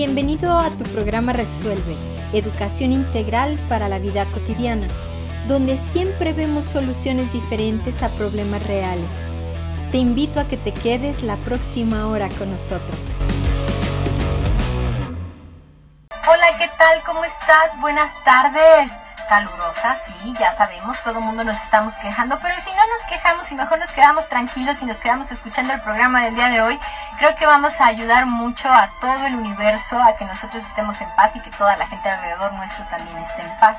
Bienvenido a tu programa Resuelve, Educación Integral para la Vida Cotidiana, donde siempre vemos soluciones diferentes a problemas reales. Te invito a que te quedes la próxima hora con nosotros. Hola, ¿qué tal? ¿Cómo estás? Buenas tardes calurosa, sí, ya sabemos, todo el mundo nos estamos quejando, pero si no nos quejamos y mejor nos quedamos tranquilos y nos quedamos escuchando el programa del día de hoy, creo que vamos a ayudar mucho a todo el universo a que nosotros estemos en paz y que toda la gente alrededor nuestro también esté en paz.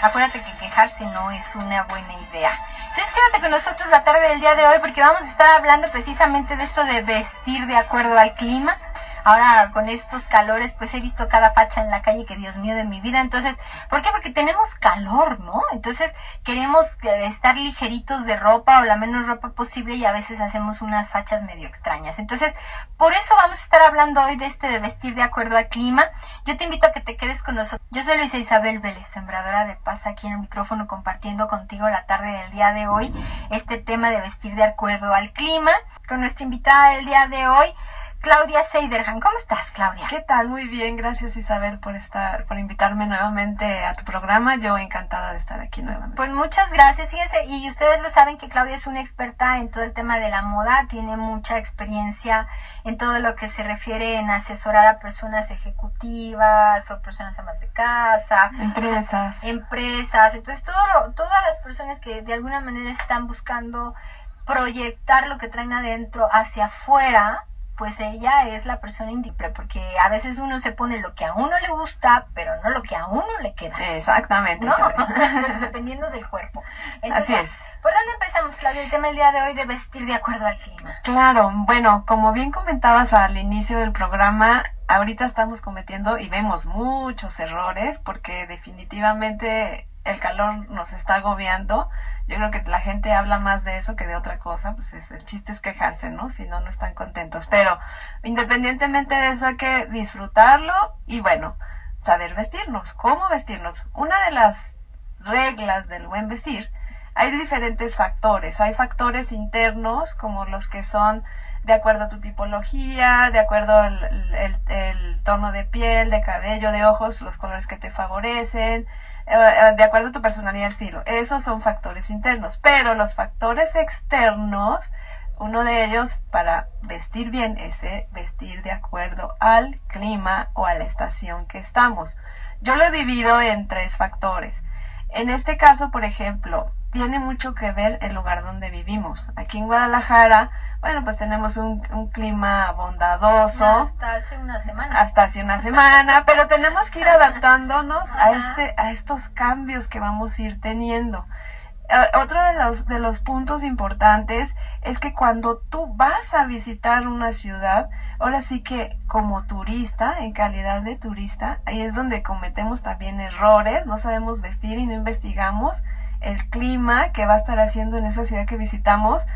Acuérdate que quejarse no es una buena idea. Entonces quédate con nosotros la tarde del día de hoy porque vamos a estar hablando precisamente de esto de vestir de acuerdo al clima ahora con estos calores, pues he visto cada facha en la calle que Dios mío de mi vida. Entonces, ¿por qué? Porque tenemos calor, ¿no? Entonces queremos eh, estar ligeritos de ropa o la menos ropa posible y a veces hacemos unas fachas medio extrañas. Entonces, por eso vamos a estar hablando hoy de este de vestir de acuerdo al clima. Yo te invito a que te quedes con nosotros. Yo soy Luisa Isabel Vélez, sembradora de paz aquí en el micrófono compartiendo contigo la tarde del día de hoy este tema de vestir de acuerdo al clima. Con nuestra invitada del día de hoy, Claudia Seiderhan. ¿Cómo estás, Claudia? ¿Qué tal? Muy bien, gracias Isabel por estar, por invitarme nuevamente a tu programa. Yo encantada de estar aquí nuevamente. Pues muchas gracias. Fíjense, y ustedes lo saben que Claudia es una experta en todo el tema de la moda, tiene mucha experiencia en todo lo que se refiere en asesorar a personas ejecutivas o personas amas de casa, empresas, empresas. Entonces, todo todas las personas que de alguna manera están buscando proyectar lo que traen adentro hacia afuera, pues ella es la persona indicada, porque a veces uno se pone lo que a uno le gusta, pero no lo que a uno le queda. Exactamente. ¿no? Pues, dependiendo del cuerpo. Entonces, Así es. ¿Por dónde empezamos, Claudia? El tema del día de hoy de vestir de acuerdo al clima. Claro, bueno, como bien comentabas al inicio del programa, ahorita estamos cometiendo y vemos muchos errores porque definitivamente el calor nos está agobiando yo creo que la gente habla más de eso que de otra cosa, pues es, el chiste es quejarse, ¿no? Si no, no están contentos. Pero independientemente de eso hay que disfrutarlo y bueno, saber vestirnos, cómo vestirnos. Una de las reglas del buen vestir, hay diferentes factores. Hay factores internos como los que son de acuerdo a tu tipología, de acuerdo al tono de piel, de cabello, de ojos, los colores que te favorecen, de acuerdo a tu personalidad y estilo. Esos son factores internos. Pero los factores externos, uno de ellos para vestir bien es vestir de acuerdo al clima o a la estación que estamos. Yo lo divido en tres factores. En este caso, por ejemplo, tiene mucho que ver el lugar donde vivimos. Aquí en Guadalajara, bueno, pues tenemos un, clima bondadoso. hasta hace una semana. Hasta hace una semana, pero tenemos que ir adaptándonos a, este, a estos cambios que vamos a ir teniendo. Eh, otro de los, de los puntos importantes es que cuando tú vas a visitar una ciudad, ahora sí que como turista, en calidad de turista, ahí es donde cometemos también errores, no sabemos vestir y no investigamos el clima que va a estar haciendo en esa ciudad que visitamos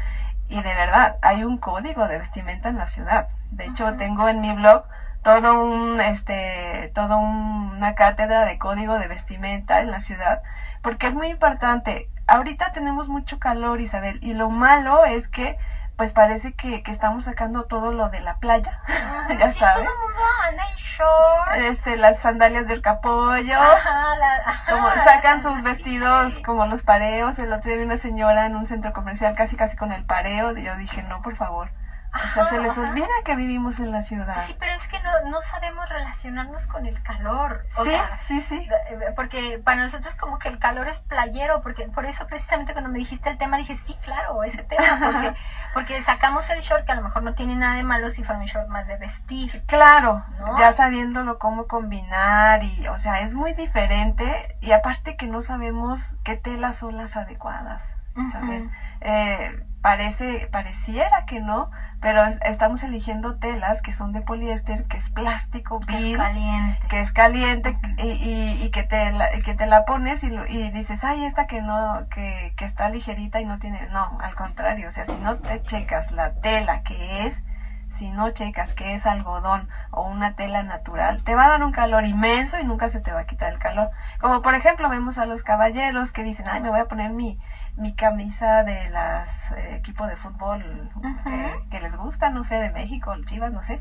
y de verdad hay un código de vestimenta en la ciudad. De hecho, tengo en mi blog todo un este todo una cátedra de código de vestimenta en la ciudad porque es muy importante. Ahorita tenemos mucho calor, Isabel, y lo malo es que pues parece que, que estamos sacando todo lo de la playa. ya sí, sabes. Todo el mundo anda en short. Este, las sandalias del capollo. Ajá, la, como sacan sus vestidos como los pareos. El otro día vi una señora en un centro comercial casi casi con el pareo. Y yo dije, no, por favor o sea, se les olvida que vivimos en la ciudad. Sí, pero es que no, no sabemos relacionarnos con el calor. O sí, sea, sí, sí. Eh, porque para nosotros como que el calor es playero, porque por eso precisamente cuando me dijiste el tema dije, sí, claro, ese tema, porque, porque sacamos el short que a lo mejor no tiene nada de malo si fuera un short más de vestir. Claro, ya sabiéndolo cómo combinar y, o sea, es muy diferente y aparte que no sabemos qué telas son las adecuadas, ¿sabes? eh, parece, pareciera que no, pero estamos eligiendo telas que son de poliéster, que es plástico, que es caliente, que, es caliente y, y, que, te la, que te la pones y, y dices, ay, esta que no, que, que está ligerita y no tiene, no, al contrario, o sea, si no te checas la tela que es, si no checas que es algodón o una tela natural, te va a dar un calor inmenso y nunca se te va a quitar el calor. Como por ejemplo vemos a los caballeros que dicen, ay, me voy a poner mi, mi camisa de las eh, equipo de fútbol eh, que les gusta, no sé, de México, Chivas, no sé.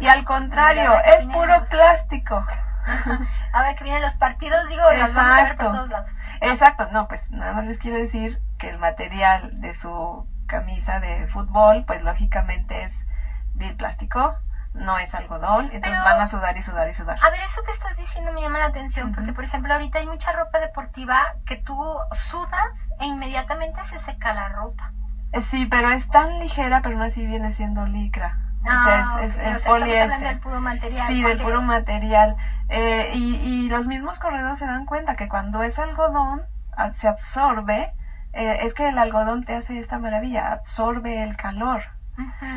Y al contrario, es puro plástico. Ahora que vienen los partidos, digo, las vamos a ver por todos lados. Exacto, no, pues nada más les quiero decir que el material de su camisa de fútbol, pues lógicamente es de plástico, no es algodón, entonces van a sudar y sudar y sudar. A ver, eso que estás diciendo me llama la atención, porque por ejemplo ahorita hay mucha ropa deportiva que tú sudas e inmediatamente se seca la ropa. Eh, sí, pero es tan ligera, pero no así viene siendo licra. o sea, es, ah, es, poliéster. del puro material. Sí, del puro material. Eh, y, y los mismos corredores se dan cuenta que cuando es algodón, ah, se absorbe, eh, es que el algodón te hace esta maravilla, absorbe el calor.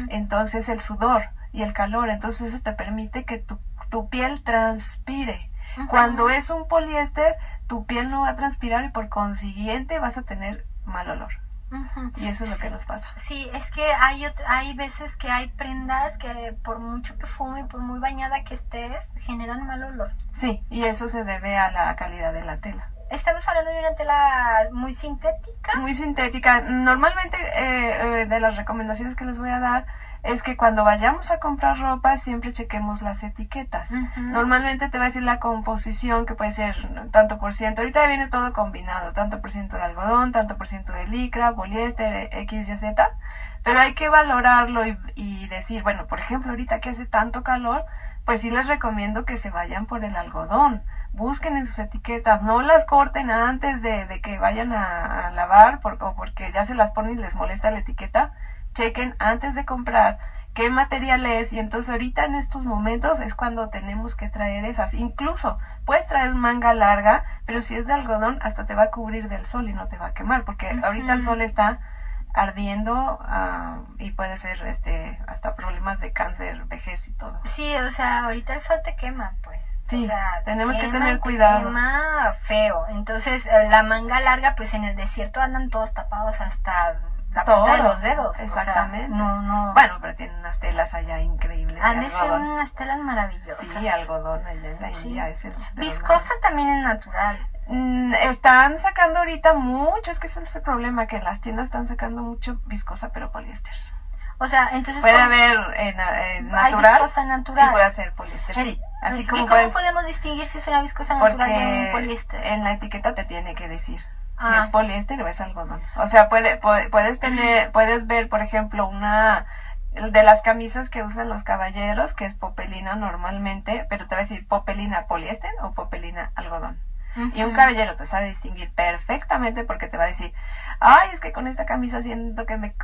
Entonces el sudor y el calor, entonces eso te permite que tu, tu piel transpire. Cuando es un poliéster, tu piel no va a transpirar y por consiguiente vas a tener mal olor. Y eso es lo que nos pasa. Sí, es que hay, hay veces que hay prendas que por mucho perfume y por muy bañada que estés, generan mal olor. Sí, y eso se debe a la calidad de la tela. Estamos hablando de una tela muy sintética. Muy sintética. Normalmente eh, eh, de las recomendaciones que les voy a dar es que cuando vayamos a comprar ropa siempre chequemos las etiquetas. Normalmente te va a decir la composición que puede ser tanto por ciento. Ahorita ya viene todo combinado, tanto por ciento de algodón, tanto por ciento de licra, poliéster, X, Y, Z. Pero hay que valorarlo y, y decir, bueno, por ejemplo, ahorita que hace tanto calor, pues sí les recomiendo que se vayan por el algodón. Busquen en sus etiquetas, no las corten antes de, de que vayan a, lavar por, o porque ya se las ponen y les molesta la etiqueta chequen antes de comprar qué material es y entonces ahorita en estos momentos es cuando tenemos que traer esas. Incluso puedes traer manga larga, pero si es de algodón hasta te va a cubrir del sol y no te va a quemar porque ahorita el sol está ardiendo ah, y puede ser este hasta problemas de cáncer, vejez y todo. Sí, o sea, ahorita el sol te quema, pues. Sí, tenemos que tener cuidado. Quema feo. Entonces, eh, la manga larga, pues en el desierto andan todos tapados hasta la punta de los dedos. Exactamente. no, no. Bueno, pero tienen unas telas allá increíbles. Han de ser unas telas maravillosas. Sí, algodón allá en la India. Es Viscosa también es natural. Mm, están sacando ahorita mucho, es que ese es el problema, que en las tiendas están sacando mucho viscosa, pero poliéster. O sea, entonces... Puede haber en, natural, viscosa natural y puede ser poliéster, sí. Así como ¿Y cómo podemos distinguir si es una viscosa natural de un poliéster? en la etiqueta te tiene que decir si es ah. poliéster o es algodón. O sea, puede, puedes tener, puedes ver, por ejemplo, una de las camisas que usan los caballeros, que es popelina normalmente, pero te va a decir popelina poliéster o popelina algodón. Y un caballero te sabe distinguir perfectamente porque te va a decir, ay, es que con esta camisa siento que me,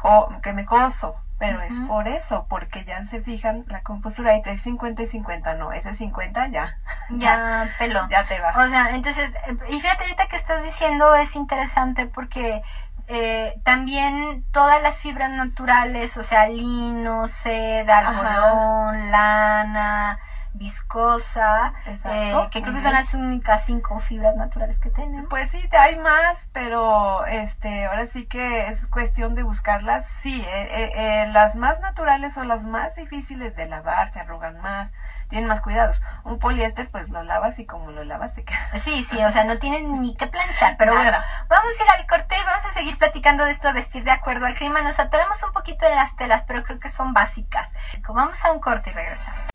que me coso. Pero es por eso, porque ya se fijan la compostura y trae 50 y 50, no, ese 50 ya. Ya, pelo. Ya te va. O sea, entonces, y fíjate ahorita que estás diciendo es interesante porque eh, también todas las fibras naturales, o sea, lino, seda, algodón, lana, viscosa, eh, que creo que son las únicas cinco fibras naturales que tenemos. Pues sí, hay más, pero este, ahora sí que es cuestión de buscarlas. Sí, eh, eh, las más naturales son las más difíciles de lavar, se arrugan más, tienen más cuidados. Un poliéster, pues lo lavas y como lo lavas se queda. Sí, sí, o sea, no tienes ni que planchar. Pero bueno, vamos a ir al corte y vamos a seguir platicando de esto de vestir de acuerdo al clima. Nos atoramos un poquito en las telas, pero creo que son básicas. Vamos a un corte y regresamos.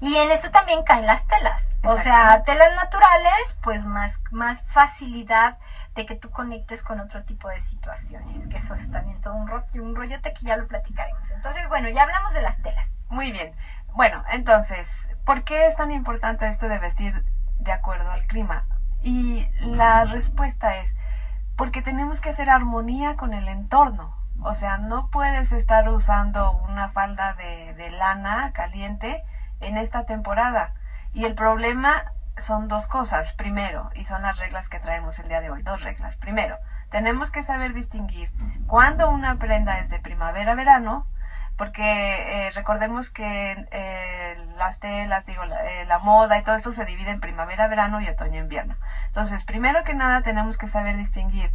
Y en eso también caen las telas. O sea, telas naturales, pues más, más facilidad de que tú conectes con otro tipo de situaciones, que eso es también todo un, ro un rollote que ya lo platicaremos. Entonces, bueno, ya hablamos de las telas. Muy bien. Bueno, entonces, ¿por qué es tan importante esto de vestir de acuerdo al clima? Y la respuesta es, porque tenemos que hacer armonía con el entorno. O sea, no puedes estar usando una falda de, de lana caliente en esta temporada. Y el problema son dos cosas. Primero, y son las reglas que traemos el día de hoy, dos reglas. Primero, tenemos que saber distinguir cuando una prenda es de primavera-verano, porque eh, recordemos que eh, las telas, digo, eh, la, moda y todo esto se divide en primavera, verano y otoño, invierno. Entonces, primero que nada tenemos que saber distinguir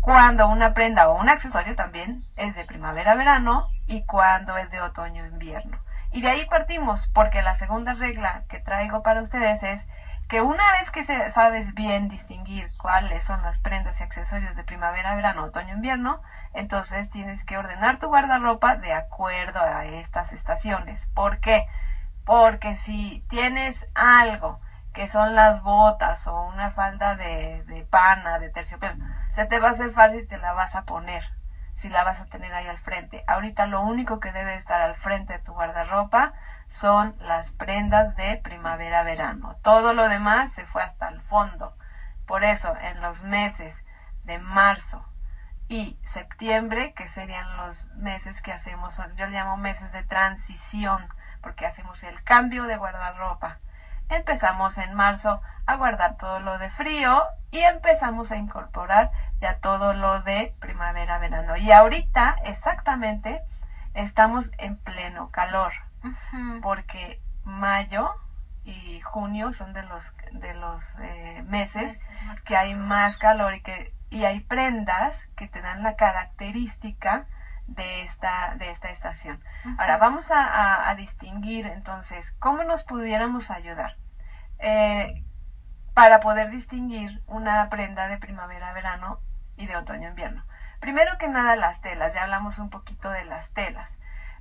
cuando una prenda o un accesorio también es de primavera, verano y cuando es de otoño, invierno. Y de ahí partimos, porque la segunda regla que traigo para ustedes es que una vez que sabes bien distinguir cuáles son las prendas y accesorios de primavera, verano, otoño, invierno, entonces tienes que ordenar tu guardarropa de acuerdo a estas estaciones. ¿Por qué? Porque si tienes algo que son las botas o una falda de, de pana, de terciopelo, se te va a hacer fácil y te la vas a poner si la vas a tener ahí al frente. Ahorita lo único que debe estar al frente de tu guardarropa son las prendas de primavera-verano. Todo lo demás se fue hasta el fondo. Por eso, en los meses de marzo y septiembre, que serían los meses que hacemos, yo le llamo meses de transición, porque hacemos el cambio de guardarropa. Empezamos en marzo a guardar todo lo de frío y empezamos a incorporar ya todo lo de primavera, verano. Y ahorita exactamente estamos en pleno calor porque mayo y junio son de los de los eh, meses que hay más calor y que y hay prendas que te dan la característica de esta de esta estación. Ahora vamos a, distinguir entonces cómo nos pudiéramos ayudar eh, para poder distinguir una prenda de primavera, verano y de otoño, invierno. Primero que nada las telas, ya hablamos un poquito de las telas.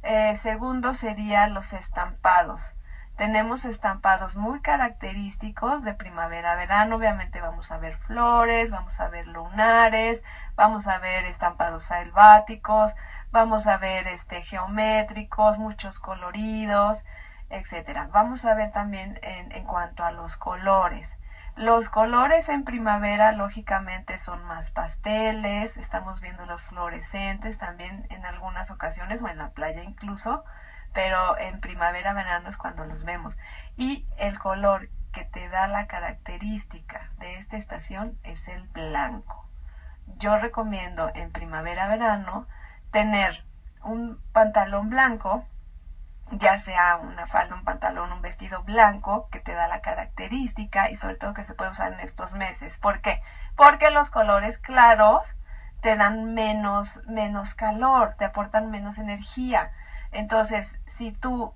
Eh, segundo sería los estampados. Tenemos estampados muy característicos de primavera-verano. Obviamente vamos a ver flores, vamos a ver lunares, vamos a ver estampados selváticos, vamos a ver este, geométricos, muchos coloridos, etcétera. Vamos a ver también en cuanto a los colores. Los colores en primavera lógicamente son más pasteles, estamos viendo los fluorescentes también en algunas ocasiones o en la playa incluso, pero en primavera, verano es cuando los vemos. Y el color que te da la característica de esta estación es el blanco. Yo recomiendo en primavera, verano tener un pantalón blanco ya sea una falda, un pantalón, un vestido blanco que te da la característica y sobre todo que se puede usar en estos meses. ¿Por qué? Porque los colores claros te dan menos, menos calor, te aportan menos energía. Entonces, si tú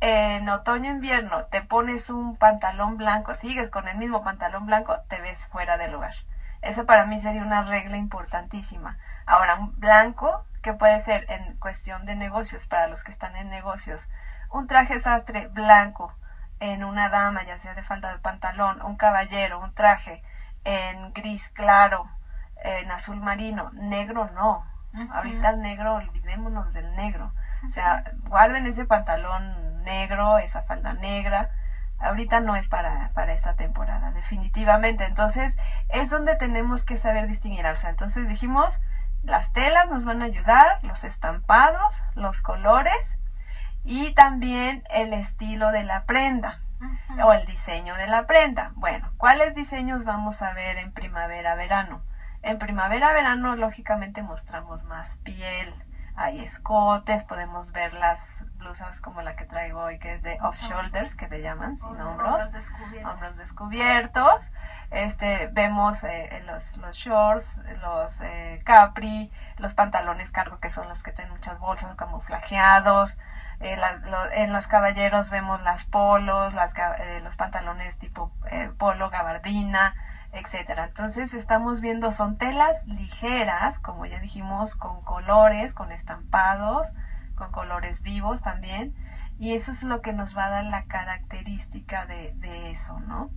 en otoño invierno te pones un pantalón blanco, sigues con el mismo pantalón blanco, te ves fuera de lugar. Eso para mí sería una regla importantísima. Ahora, un blanco que puede ser en cuestión de negocios, para los que están en negocios, un traje sastre blanco en una dama, ya sea de falda de pantalón, un caballero, un traje en gris claro, en azul marino, negro no. Ahorita el negro, olvidémonos del negro. O sea, guarden ese pantalón negro, esa falda negra. Ahorita no es para, para esta temporada, definitivamente. Entonces, es donde tenemos que saber distinguir. O sea, entonces dijimos, las telas nos van a ayudar, los estampados, los colores y también el estilo de la prenda o el diseño de la prenda. Bueno, ¿cuáles diseños vamos a ver en primavera-verano? En primavera-verano, lógicamente, mostramos más piel. Hay escotes, podemos ver las blusas como la que traigo hoy, que es de off shoulders, que le llaman, sin hombros. Hombros descubiertos. Este, vemos eh, los, los, shorts, los eh, capri, los pantalones cargo que son los que tienen muchas bolsas camuflajeados. Eh, en los caballeros vemos las polos, las, los pantalones tipo polo, gabardina, etcétera. Entonces estamos viendo son telas ligeras, como ya dijimos, con colores, con estampados, con colores vivos también y eso es lo que nos va a dar la característica de, de eso, ¿no?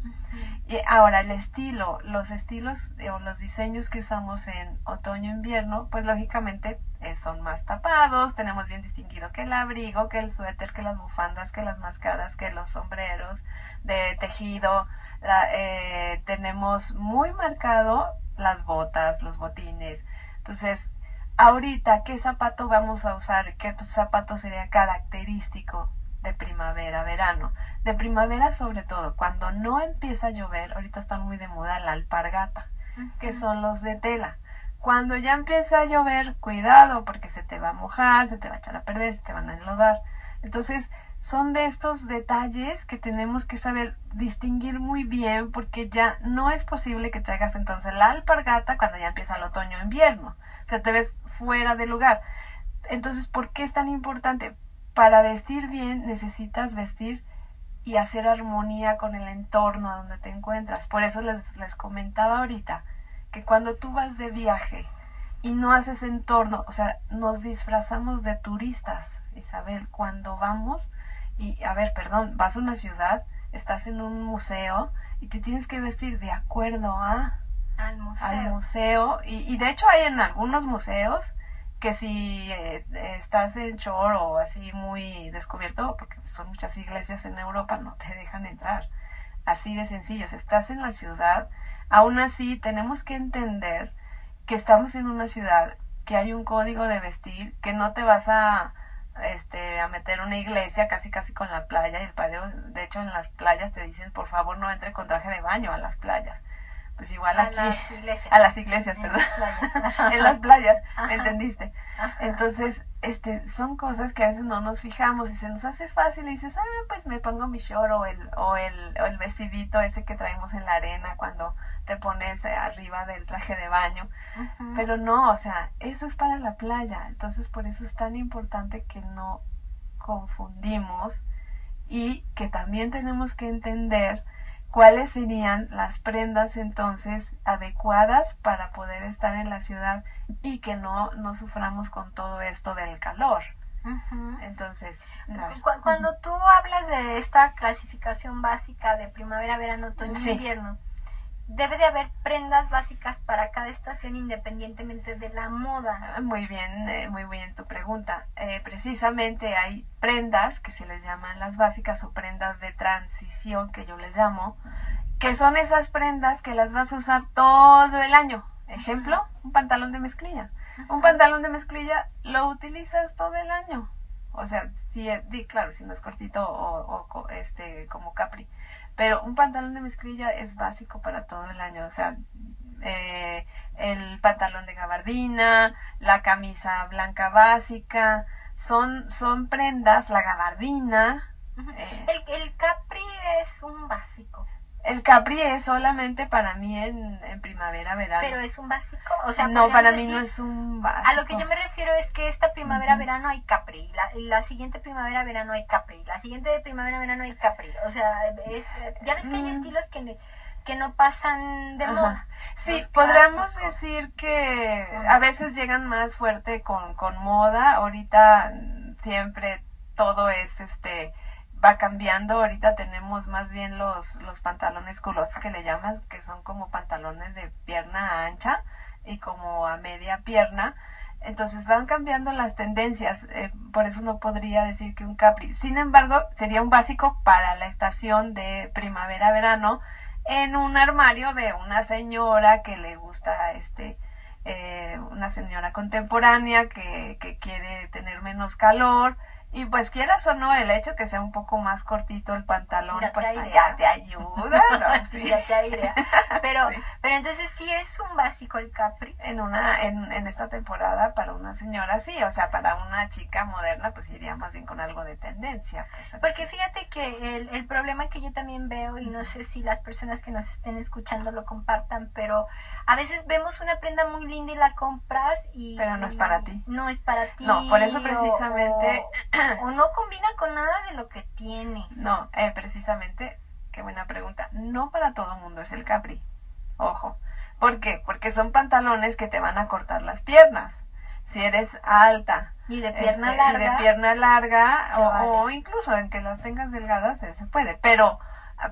Y ahora, el estilo, los estilos o los diseños que usamos en otoño-invierno, pues lógicamente eh, son más tapados, tenemos bien distinguido que el abrigo, que el suéter, que las bufandas, que las mascadas, que los sombreros de tejido, eh, tenemos muy marcado las botas, los botines. Entonces, ahorita, ¿qué zapato vamos a usar? ¿Qué zapato sería característico de primavera, verano? De primavera sobre todo, cuando no empieza a llover, ahorita está muy de moda la alpargata, que son los de tela. Cuando ya empieza a llover, cuidado porque se te va a mojar, se te va a echar a perder, se te van a enlodar. Entonces, son de estos detalles que tenemos que saber distinguir muy bien porque ya no es posible que traigas entonces la alpargata cuando ya empieza el otoño o invierno. O sea, te ves fuera de lugar. Entonces, ¿por qué es tan importante? Para vestir bien necesitas vestir y hacer armonía con el entorno donde te encuentras. Por eso les, les comentaba ahorita que cuando tú vas de viaje y no haces entorno, o sea, nos disfrazamos de turistas, Isabel, cuando vamos y, a ver, perdón, vas a una ciudad, estás en un museo y te tienes que vestir de acuerdo a al museo. Al museo. Y, y de hecho hay en algunos museos que si eh, estás en shore o así muy descubierto, porque son muchas iglesias en Europa, no te dejan entrar. Así de sencillo, estás en la ciudad, aún así tenemos que entender que estamos en una ciudad, que hay un código de vestir, que no te vas a este a meter una iglesia casi casi con la playa y el padre, de hecho en las playas te dicen por favor no entre con traje de baño a las playas pues igual a aquí las iglesias. a las iglesias En perdón las playas. en las playas. ¿me entendiste? Ajá. entonces este son cosas que a veces no nos fijamos y se nos hace fácil y dices ah pues me pongo mi short o el o el, o el vestidito ese que traemos en la arena cuando te pones arriba del traje de baño pero no, o sea, eso es para la playa. Entonces, por eso es tan importante que no confundimos y que también tenemos que entender cuáles serían las prendas entonces adecuadas para poder estar en la ciudad y que no, no suframos con todo esto del calor. Entonces, Cuando tú hablas de esta clasificación básica de primavera, verano, otoño Sí. y invierno, debe de haber prendas básicas para cada estación independientemente de la moda. Muy bien, eh, muy bien tu pregunta. Eh, precisamente hay prendas que se les llaman las básicas o prendas de transición que yo les llamo, que son esas prendas que las vas a usar todo el año. Ejemplo, un pantalón de mezclilla. Un pantalón de mezclilla lo utilizas todo el año. O sea, si, di, claro, si no es cortito o, o este, como capri. Pero un pantalón de mezclilla es básico para todo el año. O sea, eh, el pantalón de gabardina, la camisa blanca básica, son, son prendas, la gabardina. Eh, El, el capri es un básico, el capri es solamente para mí en, en primavera, verano. pero es un básico. O sea, no, para mí no es un básico. A lo que yo me refiero es que esta primavera, Ujú. verano hay capri, la, la siguiente primavera, verano hay capri, la siguiente de primavera, verano hay capri. O sea, es, ya ves que hay Mm. estilos que, que no pasan de Ajá. moda. Sí, podríamos decir que Ajá. a veces llegan más fuerte con, con moda. Ahorita siempre todo es este va cambiando. Ahorita tenemos más bien los, los pantalones culottes que le llaman, que son como pantalones de pierna ancha y como a media pierna. Entonces van cambiando las tendencias, eh, por eso no podría decir que un capri. Sin embargo, sería un básico para la estación de primavera-verano en un armario de una señora que le gusta este eh, una señora contemporánea que, que quiere tener menos calor y pues quieras o no el hecho que sea un poco más cortito el pantalón Ya te pues airea. ya te ayuda ¿no? sí, ya te airea. Pero, Sí. pero entonces sí es un básico el capri. en una en, en esta temporada para una señora sí o sea para una chica moderna pues iría más bien con algo de tendencia pues, Porque fíjate que el, el problema que yo también veo, y no sé si las personas que nos estén escuchando lo compartan, pero a veces vemos una prenda muy linda y la compras y... Pero no es para ti. No es para ti. No, por eso precisamente- O, o no combina con nada de lo que tienes. No, eh, precisamente, qué buena pregunta. No para todo mundo es el capri. Ojo. ¿Por qué? Porque son pantalones que te van a cortar las piernas. Si eres alta Y de pierna este, y larga. de pierna larga o, vale. o incluso en que las tengas delgadas eh, se puede. Pero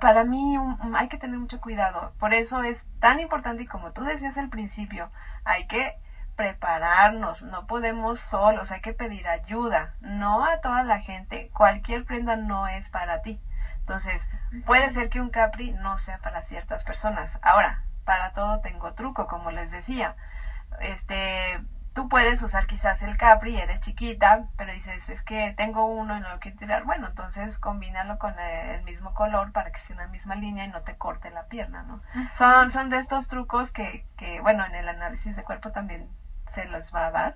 para mí un- hay que tener mucho cuidado. Por eso es tan importante y como tú decías al principio, hay que prepararnos, no podemos solos, hay que pedir ayuda, no a toda la gente, cualquier prenda no es para ti. Entonces, puede ser que un capri no sea para ciertas personas. Ahora, para todo tengo truco, como les decía. Este, tú puedes usar quizás el capri, eres chiquita, pero dices, es que tengo uno y no lo quiero tirar. Bueno, entonces combínalo con el mismo color para que sea una misma línea y no te corte la pierna, ¿no? Son, son de estos trucos que, que, bueno, en el análisis de cuerpo también se los va a dar.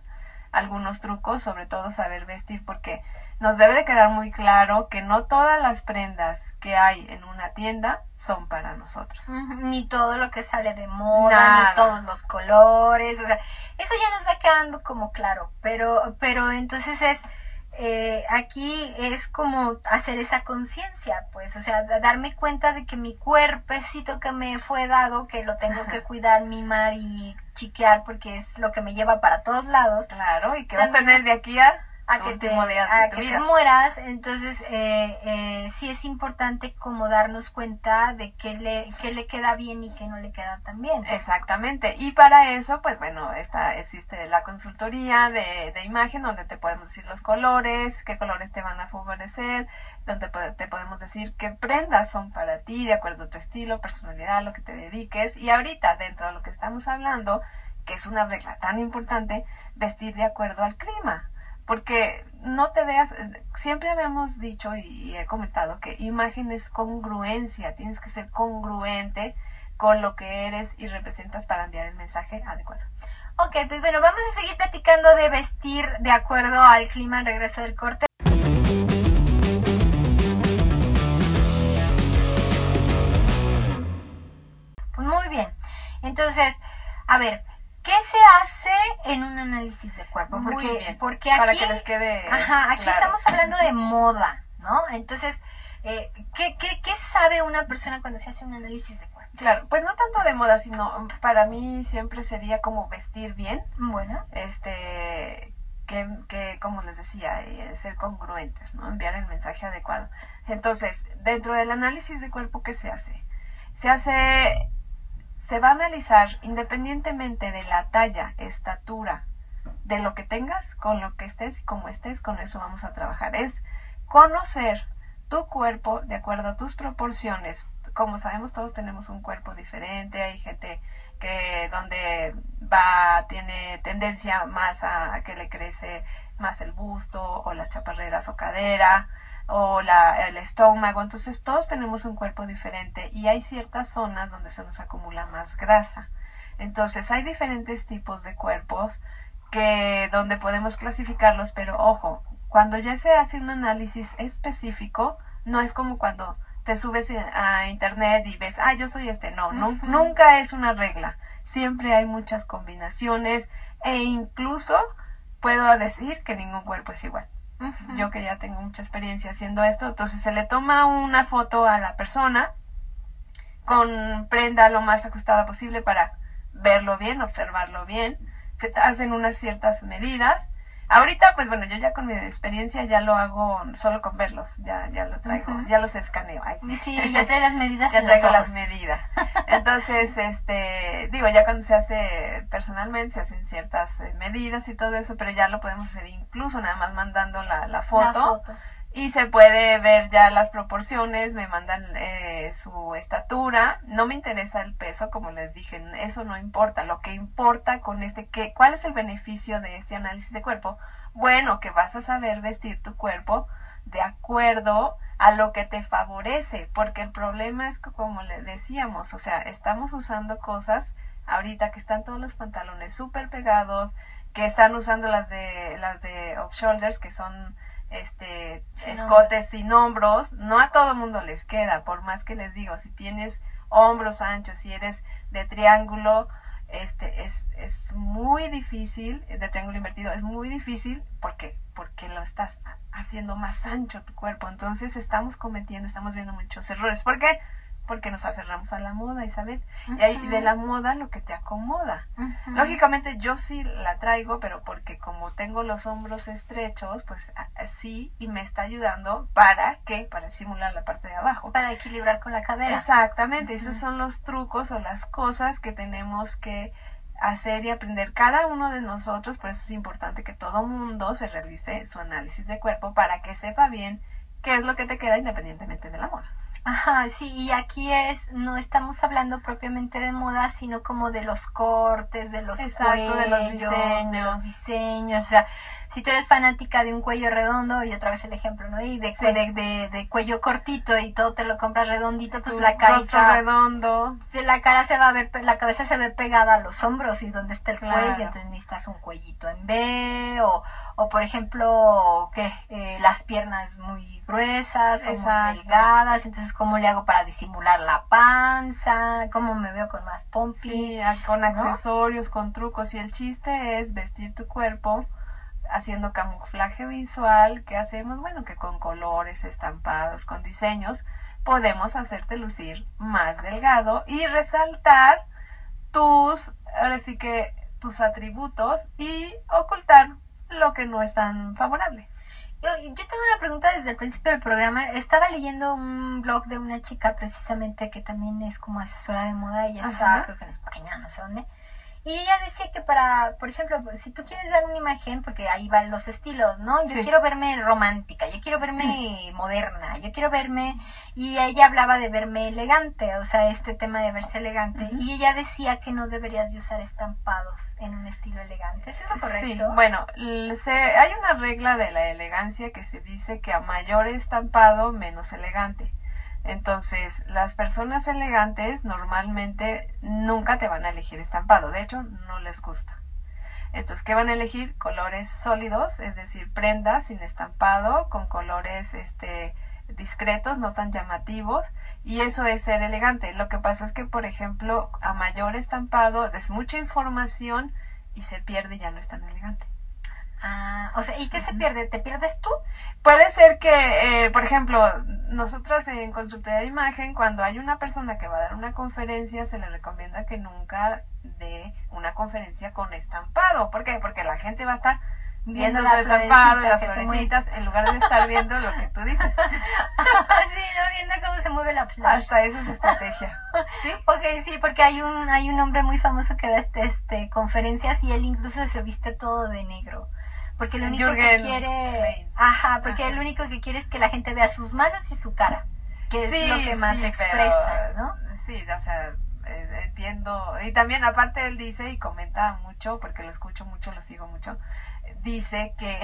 algunos trucos, sobre todo saber vestir, porque nos debe de quedar muy claro que no todas las prendas que hay en una tienda son para nosotros. Ni todo lo que sale de moda, ni todos los colores, o sea, eso ya nos va quedando como claro, pero, pero entonces es eh, aquí es como hacer esa conciencia, pues, o sea, darme cuenta de que mi cuerpecito que me fue dado, que lo tengo que cuidar, mimar y chiquear porque es lo que me lleva para todos lados. Claro, y que vas a tener de aquí a a que, te, a que te mueras, entonces eh, eh, sí es importante como darnos cuenta de qué le, qué le queda bien y qué no le queda tan bien. Exactamente, y para eso, pues bueno, está, existe la consultoría de, de imagen donde te podemos decir los colores, qué colores te van a favorecer, donde te podemos decir qué prendas son para ti, de acuerdo a tu estilo, personalidad, lo que te dediques, y ahorita dentro de lo que estamos hablando, que es una regla tan importante, vestir de acuerdo al clima porque no te veas, siempre habíamos dicho y he comentado que imagen es congruencia, tienes que ser congruente con lo que eres y representas para enviar el mensaje adecuado. Ok, pues bueno, vamos a seguir platicando de vestir de acuerdo al clima al regreso del corte. Pues muy bien. Entonces, a ver, ¿Qué se hace en un análisis de cuerpo? Porque, porque aquí, para que les quede. Ajá, aquí estamos hablando de moda, ¿no? Entonces, eh, ¿qué, qué, qué sabe una persona cuando se hace un análisis de cuerpo? Claro, pues no tanto de moda, sino para mí siempre sería como vestir bien. Bueno. Este, que, que como les decía, eh, ser congruentes, ¿no? Enviar el mensaje adecuado. Entonces, dentro del análisis de cuerpo, ¿qué se hace? Se hace se va a analizar independientemente de la talla, estatura, de lo que tengas, con lo que estés y como estés, con eso vamos a trabajar. Es conocer tu cuerpo de acuerdo a tus proporciones. Como sabemos, todos tenemos un cuerpo diferente. Hay gente que donde va, tiene tendencia más a que le crece más el busto o las chaparreras o cadera o la, el estómago. Entonces todos tenemos un cuerpo diferente y hay ciertas zonas donde se nos acumula más grasa. Entonces hay diferentes tipos de cuerpos que donde podemos clasificarlos, pero ojo, cuando ya se hace un análisis específico, no es como cuando te subes a internet y ves, ah, yo soy este, no, no nunca es una regla. Siempre hay muchas combinaciones e incluso puedo decir que ningún cuerpo es igual. Yo que ya tengo mucha experiencia haciendo esto, entonces se le toma una foto a la persona con prenda lo más ajustada posible para verlo bien, observarlo bien, se hacen unas ciertas medidas Ahorita, pues bueno, yo ya con mi experiencia ya lo hago solo con verlos, ya, ya lo traigo, ya los escaneo. Sí, ya traigo las medidas. ya traigo las medidas. Entonces, este, digo, ya cuando se hace personalmente, se hacen ciertas eh, medidas y todo eso, pero ya lo podemos hacer incluso nada más mandando la, la foto. La foto y se puede ver ya las proporciones, me mandan eh, su estatura, no me interesa el peso, como les dije, eso no importa, lo que importa con este, que, ¿cuál es el beneficio de este análisis de cuerpo? Bueno, que vas a saber vestir tu cuerpo de acuerdo a lo que te favorece, porque el problema es que, como le decíamos, o sea, estamos usando cosas ahorita que están todos los pantalones súper pegados, que están usando las de, las de off shoulders, que son este escotes sin hombros, no a todo mundo les queda, por más que les digo, si tienes hombros anchos, si eres de triángulo, este es, es muy difícil, de triángulo invertido, es muy difícil porque porque lo estás haciendo más ancho tu cuerpo, entonces estamos cometiendo, estamos viendo muchos errores. ¿Por qué? Porque nos aferramos a la moda, Isabel. Y ahí de la moda lo que te acomoda. Lógicamente yo sí la traigo, pero porque como tengo los hombros estrechos, pues sí, y me está ayudando para qué? Para simular la parte de abajo. Para equilibrar con la cadera. Exactamente, esos son los trucos o las cosas que tenemos que hacer y aprender cada uno de nosotros, por eso es importante que todo mundo se realice su análisis de cuerpo para que sepa bien qué es lo que te queda independientemente de la moda. Ajá, sí, y aquí es, no estamos hablando propiamente de moda, sino como de los cortes, de los Exacto, de los diseños. de los diseños, o sea, si tú eres fanática de un cuello redondo, y otra vez el ejemplo, ¿no? Y de, Sí. de, de, de cuello cortito y todo te lo compras redondito, pues Tu la carita, redondo. La cara se va a ver, la cabeza se ve pegada a los hombros y donde está el Claro. cuello, entonces necesitas un cuellito en B o, o por ejemplo, que las piernas muy gruesas o muy delgadas, entonces cómo le hago para disimular la panza, cómo me veo con más pompi. Sí, con accesorios, con trucos. Y el chiste es vestir tu cuerpo haciendo camuflaje visual. que hacemos? Bueno, que con colores, estampados, con diseños, podemos hacerte lucir más delgado y resaltar tus, ahora sí que tus atributos y ocultar lo que no es tan favorable. Yo, yo tengo una pregunta desde el principio del programa. Estaba leyendo un blog de una chica precisamente que también es como asesora de moda. Ella está, creo que en España, no sé dónde. Y ella decía que para, por ejemplo, si tú quieres dar una imagen, porque ahí van los estilos, ¿no? Yo Sí. quiero verme romántica, yo quiero verme moderna, yo quiero verme... Y ella hablaba de verme elegante, o sea, este tema de verse elegante. Y ella decía que no deberías de usar estampados en un estilo elegante. ¿Es eso correcto? Sí, bueno, se, hay una regla de la elegancia que se dice que a mayor estampado, menos elegante. Entonces, las personas elegantes normalmente nunca te van a elegir estampado, de hecho, no les gusta. Entonces, ¿qué van a elegir? Colores sólidos, es decir, prendas sin estampado, con colores este, discretos, no tan llamativos, y eso es ser elegante. Lo que pasa es que, por ejemplo, a mayor estampado es mucha información y se pierde y ya no es tan elegante. Ah, o sea, ¿y qué se pierde? ¿Te pierdes tú? Puede ser que, eh, por ejemplo, nosotros en consultoría de imagen, cuando hay una persona que va a dar una conferencia, se le recomienda que nunca dé una conferencia con estampado. ¿Por qué? Porque la gente va a estar viendo su estampado las florecitas en lugar de estar viendo lo que tú dices. sí, no viendo cómo se mueve la flor. Hasta eso es estrategia. ¿Sí? Ok, sí, porque hay un hay un hombre muy famoso que da este, este conferencias y él incluso se viste todo de negro. Porque lo único que quiere, ajá, porque Ajá. lo único que quiere es que la gente vea sus manos y su cara, que es Sí, lo que más sí, expresa, pero- ¿no? Sí, o sea, eh, entiendo. Y también, aparte, él dice y comenta mucho, porque lo escucho mucho, lo sigo mucho, dice que,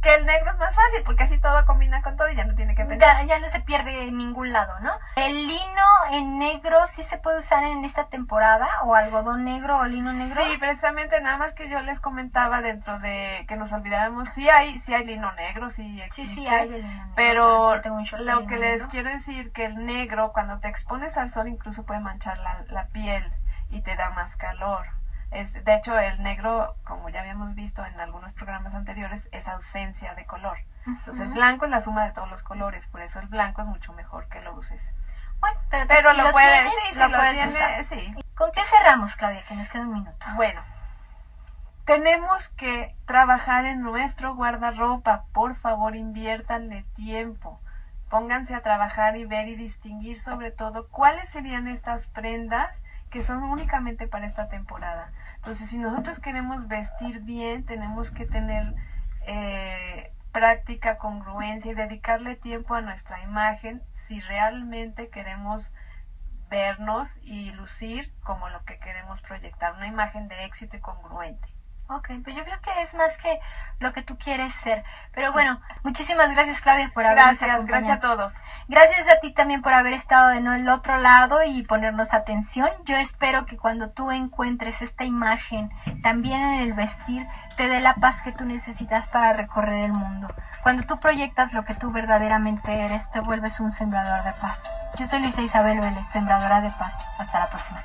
que el negro es más fácil, porque así todo combina con todo y ya no tiene que pensar. Ya, ya no se pierde en ningún lado, ¿no? El lino en negro sí se puede usar en esta temporada, o algodón negro o lino negro. Sí, precisamente nada más que yo les comentaba dentro de que nos olvidáramos, sí hay, sí hay lino negro, sí sí, existe. sí, hay el lino. Pero lo que les negro. quiero decir que el negro cuando te expones al sol incluso puede manchar la, la piel y te da más calor. Es, de hecho, el negro, como ya habíamos visto en algunos programas anteriores, es ausencia de color. Entonces, el blanco es la suma de todos los colores, por eso el blanco es mucho mejor que lo uses. Bueno, pero, pues, Pero si lo, puedes, tienes, sí, lo lo puedes tiene, usar. sí. ¿Con qué cerramos, Claudia? Que nos queda un minuto. Bueno, tenemos que trabajar en nuestro guardarropa. Por favor, inviértanle tiempo. Pónganse a trabajar y ver y distinguir sobre todo cuáles serían estas prendas que son únicamente para esta temporada. Entonces, si nosotros queremos vestir bien, tenemos que tener eh, práctica, congruencia y dedicarle tiempo a nuestra imagen si realmente queremos vernos y lucir como lo que queremos proyectar, una imagen de éxito y congruente. Ok, pues yo creo que es más que lo que tú quieres ser. Pero bueno, muchísimas gracias, Claudia, por habernos Gracias, gracias a todos. Gracias a ti también por haber estado en el otro lado y ponernos atención. Yo espero que cuando tú encuentres esta imagen también en el vestir, te dé la paz que tú necesitas para recorrer el mundo. Cuando tú proyectas lo que tú verdaderamente eres, te vuelves un sembrador de paz. Yo soy Luisa Isabel Vélez, sembradora de paz. Hasta la próxima.